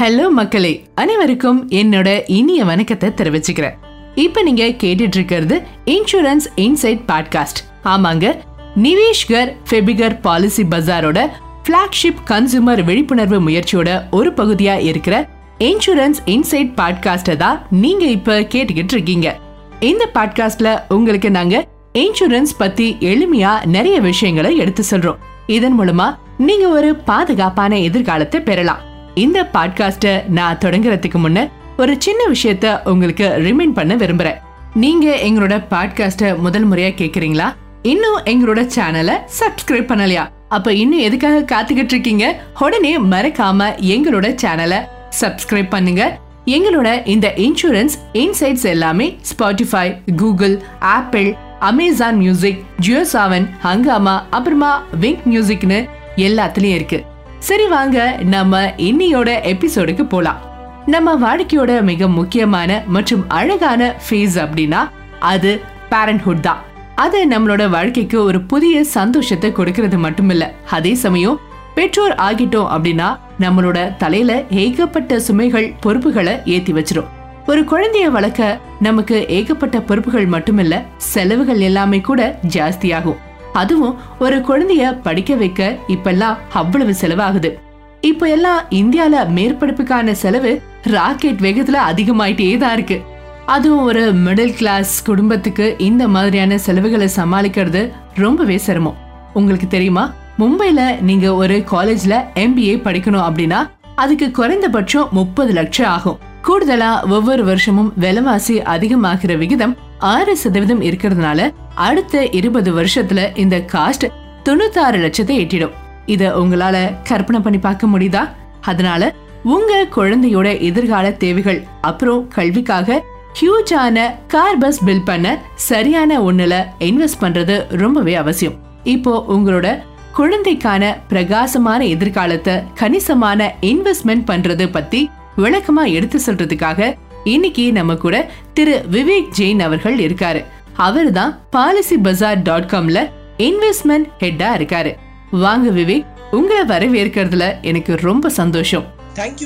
Hello மக்களே. அனைவருக்கும் என்னோட இனிய வணக்கத்தை தெரிவிச்சுக்கிறேன். இப்ப நீங்க கேட்டுட்டு இருக்கிறது இன்சூரன்ஸ் இன்சைட் பாட்காஸ்ட் ஆமாங்க நிவேஷ்கர் ஃபெபிகர் பாலிசி பஜாரோட ஃபிளாக்ஷிப் கன்சூமர் விழிப்புணர்வு முயற்சியோட ஒரு பகுதியா இருக்கிற இன்சூரன்ஸ் இன்சைட் பாட்காஸ்ட தான் நீங்க இப்ப கேட்டுக்கிட்டு இருக்கீங்க இந்த பாட்காஸ்ட்ல உங்களுக்கு நாங்க இன்சூரன்ஸ் பத்தி எளிமையா நிறைய விஷயங்களை எடுத்து சொல்றோம். இதன் மூலமா நீங்க ஒரு பாதுகாப்பான எதிர்காலத்தை பெறலாம். இந்த பாட்காஸ்ட்டை நான் தொடங்குறதுக்கு முன்ன ஒரு சின்ன விஷயத்த உங்களுக்கு ரிமைண்ட் பண்ண விரும்புறேன். நீங்க எங்களோட பாட்காஸ்ட்டை முதல் முறையா கேட்குறீங்களா இன்னும் எங்களோட சேனலை சப்ஸ்கிரைப் பண்ணலையா? அப்ப இன்னும் எதுக்காக காத்துக்கிட்டு இருக்கீங்க? உடனே மறக்காம எங்களோட சேனலை சப்ஸ்கிரைப் பண்ணுங்க. எங்களோட இந்த இன்சூரன்ஸ் இன்சைட்ஸ் எல்லாமே Spotify Google Apple Amazon music Jio Saavn Hungama அப்புறமா விங்க் மியூசிக்னு எல்லாத்துலயும் இருக்கு. சரி வாங்க நம்ம இன்னியோட எபிசோடுக்கு போலாம். நம்ம வாழ்க்கையோட மிக முக்கியமான மற்றும் அழகான ஃபேஸ் அப்படின்னா அது பேரண்ட்ஹுட் தான். அது நம்மளோட வாழ்க்கைக்கு ஒரு புதிய சந்தோஷத்தை கொடுக்கறது மட்டுமில்ல. அதே சமயம் பெற்றோர் ஆகிட்டோம் அப்படின்னா நம்மளோட தலையில ஏகப்பட்ட சுமைகள் பொறுப்புகளை ஏத்தி வச்சிரும். ஒரு குழந்தைய வளர்க்க நமக்கு ஏகப்பட்ட பொறுப்புகள் மட்டுமில்ல செலவுகள் எல்லாமே கூட ஜாஸ்தியாகும். அதுவும் ஒரு குழந்தைய படிக்க வைக்க இப்பெல்லாம் அவ்வளவு செலவாகுது. இப்ப எல்லாம் இந்தியால மேற்படிப்புக்கான செலவு ராக்கெட் வேகத்துல அதிகமாயிட்டே தான் இருக்கு. அதுவும் ஒரு மிடில் கிளாஸ் குடும்பத்துக்கு இந்த மாதிரியான செலவுகளை சமாளிக்கிறது ரொம்பவே சிரமம். உங்களுக்கு தெரியுமா? மும்பைல நீங்க ஒரு காலேஜ்ல எம்பிஏ படிக்கணும் அப்படின்னா அதுக்கு குறைந்தபட்சம் முப்பது லட்சம் ஆகும். கூடுதலா ஒவ்வொரு வருஷமும் விலைவாசி அதிகமாகிற விகிதம் ஆறு சதவீதம் இருக்கிறதுனால அடுத்த இருபது வருஷத்துல இந்த காஸ்ட் தொண்ணூத்தாறு லட்சத்தை எட்டிடும். இத உங்களால கற்பனை பண்ணி பார்க்க முடியுதா? அதனால உங்க குழந்தையோட எதிர்கால தேவைகள் அப்புறம் கல்விக்காக ஹியூஜான கார் பஸ் பில் பண்ண சரியான ஒண்ணுல இன்வெஸ்ட் பண்றது ரொம்பவே அவசியம். இப்போ உங்களோட குழந்தைக்கான பிரகாசமான எதிர்காலத்தை கணிசமான இன்வெஸ்ட்மெண்ட் பண்றது பத்தி விளக்கமா எடுத்து சொல்றதுக்காக இன்னைக்கு நம்ம கூட திரு விவேக் ஜெயின் அவர்கள் இருக்காரு. அவர் தான் பாலிசி பஜார் டாட் காம்ல இன்வெஸ்ட்மெண்ட் ஹெட்டா இருக்காரு. வாங்க விவேக் உங்களை வரவேற்கிறதுல எனக்கு ரொம்ப சந்தோஷம்.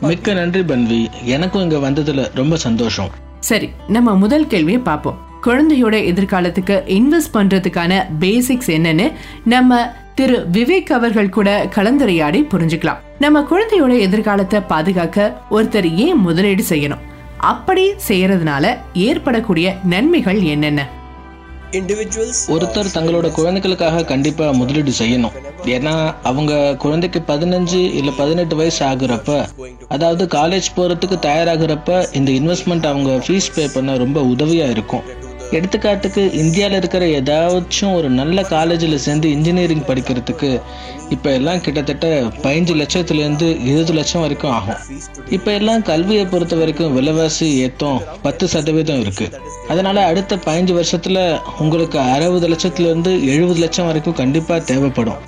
மிக்க நன்றி பன்வி. எனக்கும் இங்க வந்ததுல ரொம்ப சந்தோஷம். சரி நம்ம முதல் கேள்வியை பார்ப்போம். குழந்தையோட எதிர்காலத்துக்கு இன்வெஸ்ட் பண்றதுக்கான பேசிக்ஸ் என்னன்னு நம்ம திரு விவேக் அவர்கள் கூட கலந்துரையாடி புரிஞ்சுக்கலாம். நம்ம குழந்தையோட எதிர்காலத்தை பாதுகாக்க ஒருத்தர் ஏன் முதலீடு செய்யணும்? அப்படி செய்யறதுனால ஏற்படக்கூடிய நன்மைகள் என்னென்ன? ஒருத்தர் தங்களோட குழந்தைகளுக்காக கண்டிப்பா முதலீடு செய்யணும். ஏன்னா அவங்க குழந்தைக்கு பதினஞ்சு இல்ல பதினெட்டு வயசு ஆகுறப்ப அதாவது காலேஜ் போறதுக்கு தயாராகிறப்ப இந்த இன்வெஸ்ட்மெண்ட் அவங்க ஃபீஸ் பே பண்ண ரொம்ப உதவியா இருக்கும். எடுத்துக்காட்டுக்கு இந்தியாவில் இருக்கிற ஏதாச்சும் ஒரு நல்ல காலேஜில் சேர்ந்து இன்ஜினியரிங் படிக்கிறதுக்கு இப்போ எல்லாம் கிட்டத்தட்ட பதினஞ்சு லட்சத்துலேருந்து இருபது லட்சம் வரைக்கும் ஆகும். இப்போ எல்லாம் கல்வியை பொறுத்த வரைக்கும் விலைவாசி ஏற்றம் பத்து சதவீதம் இருக்குது அதனால் அடுத்த பதினஞ்சு வருஷத்தில் உங்களுக்கு அறுபது லட்சத்துலேருந்து எழுபது லட்சம் வரைக்கும் கண்டிப்பாக தேவைப்படும்.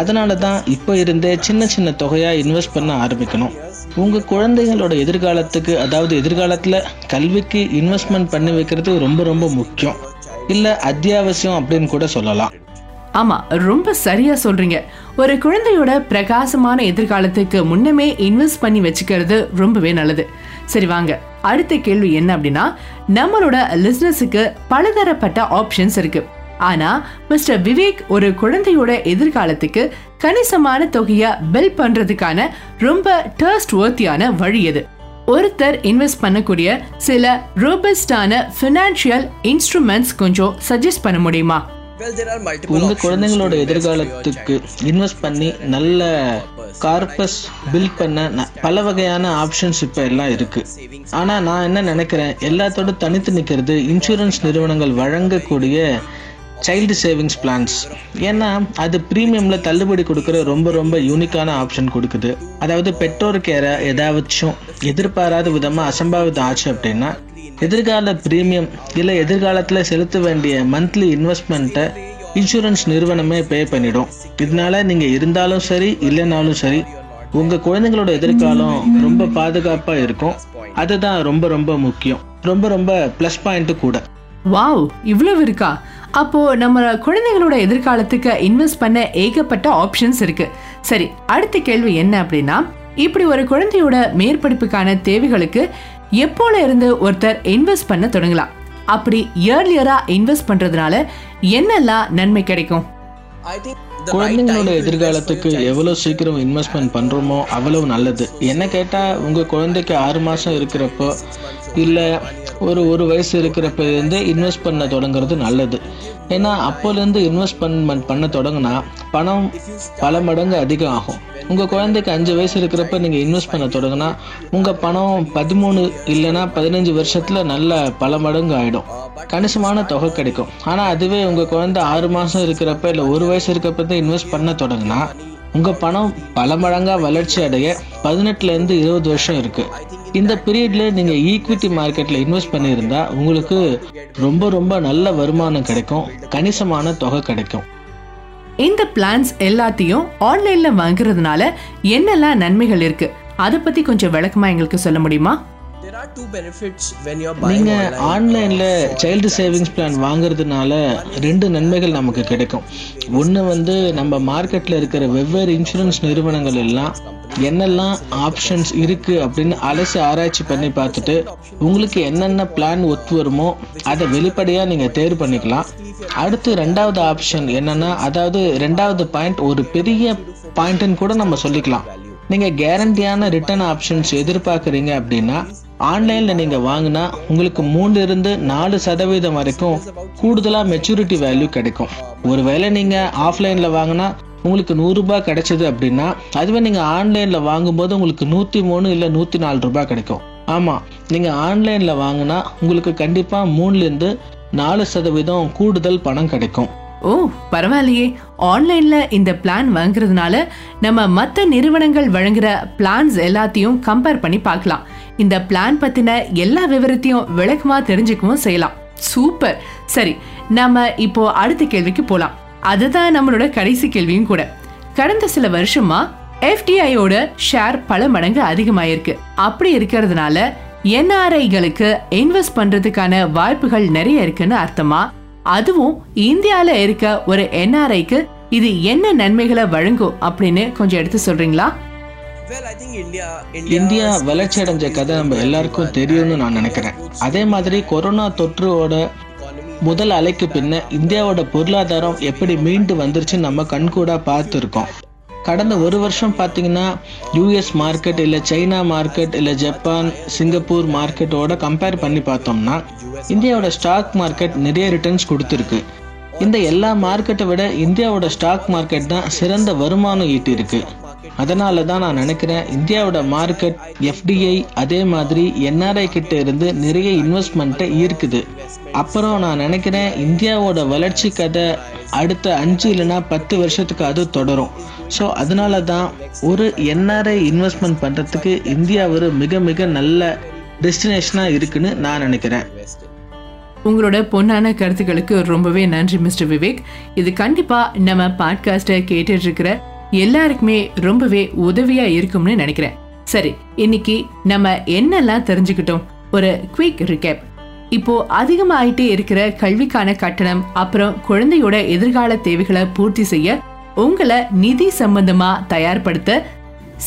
அதனால தான் இப்போ இருந்தே சின்ன சின்ன தொகையாக இன்வெஸ்ட் பண்ண ஆரம்பிக்கணும். உங்கள் குழந்தைகளோட எதிர்காலத்துக்கு அதாவது எதிர்காலத்தில் கல்விக்கு இன்வெஸ்ட்மெண்ட் பண்ணி வைக்கிறது ரொம்ப ரொம்ப முக்கியம். இல்லை அத்தியாவசியம் அப்படின்னு கூட சொல்லலாம். ஆமா ரொம்ப சரியா சொல்றீங்க. ஒரு குழந்தையோட பிரகாசமான எதிர்காலத்துக்கு முன்னமே இன்வெஸ்ட் பண்ணி வச்சுக்கிறது ரொம்பவே நல்லது. சரி வாங்க. அடுத்த கேள்வி என்ன அப்படின்னா நம்மளோட லிஸ்னஸுக்கு பலதரப்பட்ட ஆப்ஷன்ஸ் இருக்குது ஆனா மிஸ்டர் விவேக் ஒரு குழந்தையோட எதிர்காலத்துக்கு கணிசமான தொகைய பில் பண்றதுக்கான ரொம்ப டர்ஸ்ட் வர்த்தியான வழி எது ஒருத்தர் இன்வெஸ்ட் பண்ணக்கூடிய சில ரோபஸ்டான ஃபினான்ஷியல் இன்ஸ்ட்ருமெண்ட்ஸ் கொஞ்சம் சஜஸ்ட் பண்ண முடியுமா? உங்க குழந்தைங்களோட எதிர்காலத்துக்கு இன்வெஸ்ட் பண்ணி நல்ல கார்பஸ் பில்ட் பண்ண பல வகையான ஆப்ஷன்ஸ் இப்போ எல்லாம் இருக்கு. ஆனா நான் என்ன நினைக்கிறேன்? எல்லாத்தோட தனித்து நிற்கிறது இன்சூரன்ஸ் நிறுவனங்கள் வழங்கக்கூடிய சைல்டு சேவிங்ஸ் பிளான்ஸ் ஏன்னா அது ப்ரீமியமில் தள்ளுபடி கொடுக்குற ரொம்ப ரொம்ப யூனிக்கான ஆப்ஷன் கொடுக்குது. அதாவது பெற்றோருக்கு ஏற ஏதாவச்சும் எதிர்பாராத விதமாக அசம்பாவிதம் ஆச்சு அப்படின்னா எதிர்கால ப்ரீமியம் இல்லை எதிர்காலத்தில் செலுத்த வேண்டிய மந்த்லி இன்வெஸ்ட்மெண்ட்டை இன்சூரன்ஸ் நிறுவனமே பே பண்ணிடும். இதனால நீங்கள் இருந்தாலும் சரி இல்லைனாலும் சரி உங்கள் குழந்தைங்களோட எதிர்காலம் ரொம்ப பாதுகாப்பாக இருக்கும். அதுதான் ரொம்ப ரொம்ப முக்கியம். ரொம்ப ரொம்ப ப்ளஸ் பாயிண்ட்டு கூட. வாவ் இவ்வளவு இருக்கா? அப்போ நம்ம குழந்தைகளோட எதிர்காலத்துக்கு இன்வெஸ்ட் பண்ண ஏகப்பட்ட ஆப்ஷன்ஸ் இருக்கு. சரி அடுத்த கேள்வி என்ன அப்படின்னா இப்படி ஒரு குழந்தையோட மேற்படிப்புக்கான தேவைகளுக்கு எப்போல இருந்து ஒருத்தர் இன்வெஸ்ட் பண்ண தொடங்கலாம்? அப்படி இயர்லியரா இன்வெஸ்ட் பண்றதுனால என்னெல்லாம் நன்மை கிடைக்கும்? குழந்தைங்களோட எதிர்காலத்துக்கு எவ்வளவு சீக்கிரம் இன்வெஸ்ட்மெண்ட் பண்றோமோ அவ்வளவு நல்லது. என்ன கேட்டா உங்க குழந்தைக்கு ஆறு மாசம் இருக்கிறப்போ இல்ல ஒரு ஒரு வயசு இருக்கிறப்ப இன்வெஸ்ட் பண்ண தொடங்குறது நல்லது. ஏன்னா அப்போலேருந்து இன்வெஸ்ட்மெண்ட் பண்ண தொடங்கினா பணம் பல மடங்கு அதிகம் ஆகும் உங்கள் குழந்தைக்கு அஞ்சு வயசு இருக்கிறப்ப நீங்கள் இன்வெஸ்ட் பண்ண தொடங்கினா உங்கள் பணம் பதிமூணு இல்லைன்னா பதினஞ்சு வருஷத்தில் நல்ல பல மடங்கு ஆகிடும் கணிசமான தொகை கிடைக்கும். ஆனால் அதுவே உங்கள் குழந்தை ஆறு மாதம் இருக்கிறப்ப இல்லை ஒரு வயசு இருக்கிறப்ப தான் இன்வெஸ்ட் பண்ண தொடங்கினா உங்கள் பணம் பல மடங்காக வளர்ச்சி அடைய பதினெட்டுலேருந்து இருபது வருஷம் இருக்குது இந்த பீரியட்ல நீங்க ஈக்விட்டி மார்க்கெட்ல இன்வெஸ்ட் பண்ணியிருந்தா உங்களுக்கு ரொம்ப ரொம்ப நல்ல வருமானம் கிடைக்கும். கணிசமான தொகை கிடைக்கும். இந்த பிளான்ஸ் எல்லாத்தையும் ஆன்லைன்ல வாங்குறதுனால என்னெல்லாம் நன்மைகள் இருக்கு? அதை பத்தி கொஞ்சம் விளக்கமா எங்களுக்கு சொல்ல முடியுமா? There are two benefits when you're buying நீங்க online. ஆன்லைன்ல சைல்டு சேவிங்ஸ் பிளான் வாங்குறதுனால ரெண்டு நன்மைகள் நமக்கு கிடைக்கும். ஒன்று வந்து நம்ம மார்க்கெட்ல இருக்கிற வெவ்வேறு இன்சூரன்ஸ் நிறுவனங்கள் எல்லாம் என்னெல்லாம் ஆப்ஷன்ஸ் இருக்கு அப்படின்னு அலசி ஆராய்ச்சி பண்ணி பார்த்துட்டு உங்களுக்கு என்னென்ன பிளான் ஒத்து வருமோ அதை வெளிப்படையா நீங்க தேர்வு பண்ணிக்கலாம். அடுத்து ரெண்டாவது ஆப்ஷன் என்னன்னா அதாவது ரெண்டாவது பாயிண்ட் ஒரு பெரிய பாயிண்ட்னு கூட நம்ம சொல்லிக்கலாம். நீங்க கேரண்டியான ரிட்டர்ன் ஆப்ஷன்ஸ் எதிர்பார்க்குறீங்க அப்படின்னா ஆன்லைனில் நீங்கள் வாங்கினா உங்களுக்கு மூணுலேருந்து நாலு சதவீதம் வரைக்கும் கூடுதலாக மெச்சூரிட்டி வேல்யூ கிடைக்கும். ஒருவேளை நீங்கள் ஆஃப்லைனில் வாங்கினா உங்களுக்கு நூறுரூபா கிடைச்சது அப்படின்னா அதுவே நீங்கள் ஆன்லைனில் வாங்கும்போது உங்களுக்கு நூற்றி மூணு இல்லை நூற்றி நாலு ரூபாய் கிடைக்கும். ஆமாம் நீங்கள் ஆன்லைனில் வாங்கினா உங்களுக்கு கண்டிப்பாக மூணுலேருந்து நாலு சதவீதம் கூடுதல் பணம் கிடைக்கும். ஓ பரவாயில்லையே. ஆன்லைன்ல இந்த பிளான் வாங்குறதுனால நம்ம மற்ற நிறுவனங்கள் வழங்குற பிளான்ஸ் எல்லாத்தையும் கம்பேர் பண்ணி பார்க்கலாம். இந்த பிளான் பத்தின எல்லா விவரத்தையும் விளக்கமா தெரிஞ்சுக்கவும் செய்யலாம். சூப்பர் சரி நம்ம இப்போ அடுத்த கேள்விக்கு போலாம். அதுதான் நம்மளோட கடைசி கேள்வியும் கூட. கடந்த சில வருஷமா எஃப்டிஐயோட ஷேர் பல மடங்கு அதிகமாயிருக்கு. அப்படி இருக்கிறதுனால என்ஆர்ஐகளுக்கு இன்வெஸ்ட் பண்றதுக்கான வாய்ப்புகள் நிறைய இருக்குன்னு அர்த்தமா? அதுவும் இந்தியால இருக்க ஒரு என்ஆர்ஐக்கு இது என்ன நன்மைகளை வழங்கும் அப்படின்னு கொஞ்சம் எடுத்து சொல்றீங்களா? இந்தியா வளர்ச்சி அடைஞ்ச கதை நம்ம எல்லாருக்கும் தெரியும்னு நான் நினைக்கிறேன். அதே மாதிரி கொரோனா தொற்றுவோட முதல் அலைக்கு பின்ன இந்தியாவோட பொருளாதாரம் எப்படி மீண்டு வந்துருச்சுன்னு நம்ம கண்கூடா பார்த்துருக்கோம். கடந்த ஒரு வருஷம் பார்த்தீங்கன்னா யூஎஸ் மார்க்கெட் இல்லை சைனா மார்க்கெட் இல்லை ஜப்பான் சிங்கப்பூர் மார்க்கெட்டோட கம்பேர் பண்ணி பார்த்தோம்னா இந்தியாவோட ஸ்டாக் மார்க்கெட் நிறைய ரிட்டர்ன்ஸ் கொடுத்துருக்கு. இந்த எல்லா மார்க்கெட்டை விட இந்தியாவோட ஸ்டாக் மார்க்கெட் தான் சிறந்த வருமானம் ஈட்டியிருக்கு. அதனால தான் நான் நினைக்கிறேன் இந்தியாவோட மார்க்கெட் எஃப்டிஐ அதே மாதிரி என்ஆர்ஐ கிட்ட இருந்து நிறைய இன்வெஸ்ட்மெண்ட்டை ஈர்க்குது. அப்புறம் நான் நினைக்கிறேன் இந்தியாவோட வளர்ச்சி கதை அடுத்த அஞ்சு இல்லைன்னா பத்து வருஷத்துக்கு அது தொடரும். ஸோ அதனால தான் ஒரு என்ஆர்ஐ இன்வெஸ்ட்மெண்ட் பண்ணுறதுக்கு இந்தியா ஒரு மிக மிக நல்ல டெஸ்டினேஷனாக இருக்குன்னு நான் நினைக்கிறேன். உங்களோட பொன்னான கருத்துக்களுக்கு ரொம்பவே நன்றி மிஸ்டர் விவேக். இது கண்டிப்பாக நம்ம பாட்காஸ்ட்டை கேட்டுட்ருக்கிற எல்லாருக்குமே ரொம்பவே உதவியாக இருக்கும்னு நினைக்கிறேன். சரி இன்னைக்கு நம்ம என்னெல்லாம் தெரிஞ்சுக்கிட்டோம்? ஒரு குவிக் ரிகேப் இப்போ அதிகமாயிட்டே இருக்கிற கல்விக்கான கட்டணம் அப்புறம் குழந்தையோட எதிர்கால தேவைகளை பூர்த்தி செய்ய உங்களை நிதி சம்பந்தமா தயார்படுத்த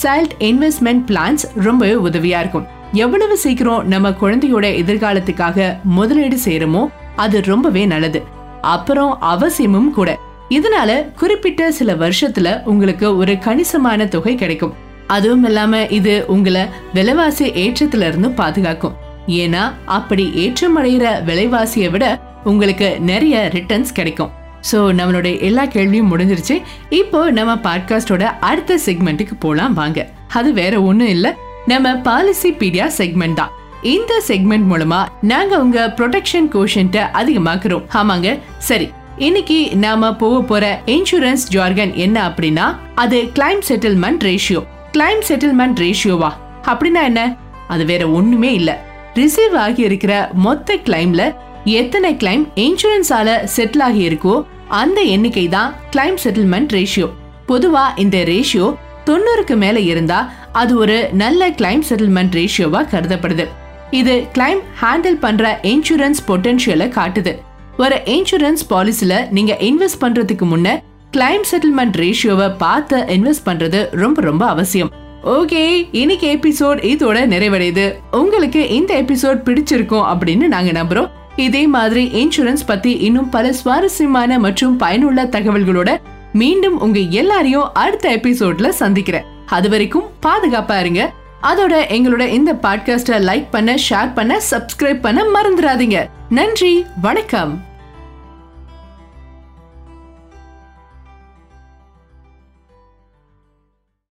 சைல்ட் இன்வெஸ்ட்மெண்ட் பிளான்ஸ் ரொம்பவே உதவியா இருக்கும். எவ்வளவு சீக்கிரம் நம்ம குழந்தையோட எதிர்காலத்துக்காக முதலீடு செய்யறோமோ அது ரொம்பவே நல்லது. அப்புறம் அவசியமும் கூட. இதனால குறிப்பிட்ட சில வருஷத்துல உங்களுக்கு ஒரு கணிசமான தொகை கிடைக்கும். அதுவும் இல்லாம இது உங்களை விலைவாசி ஏற்றத்துல இருந்து பாதுகாக்கும். ஏன்னா அப்படி ஏற்றமடைகிற விலைவாசியை விட உங்களுக்கு நிறைய ரிட்டர்ன்ஸ் கிடைக்கும். ஸோ நம்மளுடைய எல்லா கேள்வியும் முடிஞ்சிருச்சு. இப்போ நம்ம பாட்காஸ்டோட அடுத்த செக்மெண்ட்டுக்கு போகலாம் வாங்க. அது வேற ஒண்ணும் இல்ல. நம்ம பாலிசி பீடியா செக்மெண்ட் தான். இந்த செக்மெண்ட் மூலமா நாங்க உங்க ப்ரொடெக்ஷன் கோஷன்ட்ட அதிகமாக்குறோம். ஆமாங்க. சரி. இன்னைக்கு நாம போக போற இன்சூரன்ஸ் ஜார்கன் என்ன அப்படின்னா அது claim settlement ratio claim settlement ரேஷியோவா அப்படின்னா என்ன? அது வேற ஒண்ணுமே இல்ல. ரிசீவ் ஆகி இருக்கிற மொத்த கிளைம்ல எத்தனை கிளைம் இன்சூரன்ஸால செட்டில் ஆகி இருக்கோ அந்த எண்ணிக்கை தான் கிளைம் செட்டில்மெண்ட் ரேஷியோ பொதுவா இந்த ரேஷியோ தொண்ணூறுக்கு மேல இருந்தா அது ஒரு நல்ல கிளைம் செட்டில்மெண்ட் ரேஷியோவா கருதப்படுது. இது கிளைம் ஹேண்டில் பண்ற இன்சூரன்ஸ் பொட்டன்ஷியலை காட்டுது. ஒரு இன்சூரன்ஸ் பாலிசில நீங்க இன்வெஸ்ட் பண்றதுக்கு முன்ன கிளைம் செட்டில்மெண்ட் ரேஷியோவை பார்த்து இன்வெஸ்ட் பண்றது ரொம்ப ரொம்ப அவசியம். ஓகே இன்னைக்கு எபிசோட் இதோட நிறைவடையுது. உங்களுக்கு இந்த எபிசோட் பிடிச்சிருக்கும் அப்படின்னு நாங்க நம்புறோம். இதே மாதிரி இன்சூரன்ஸ் பத்தி இன்னும் பல சுவாரஸ்யமான மற்றும் பயனுள்ள தகவல்களோட மீண்டும் உங்க எல்லாரையும் அடுத்த எபிசோட்ல சந்திக்கிறேன். அது வரைக்கும் பாதுகாப்பா இருங்க. அதோட எங்களோட இந்த பாட்காஸ்ட லைக் பண்ண ஷேர் பண்ண சப்ஸ்கிரைப் பண்ண மறந்துடாதீங்க. நன்றி வணக்கம்.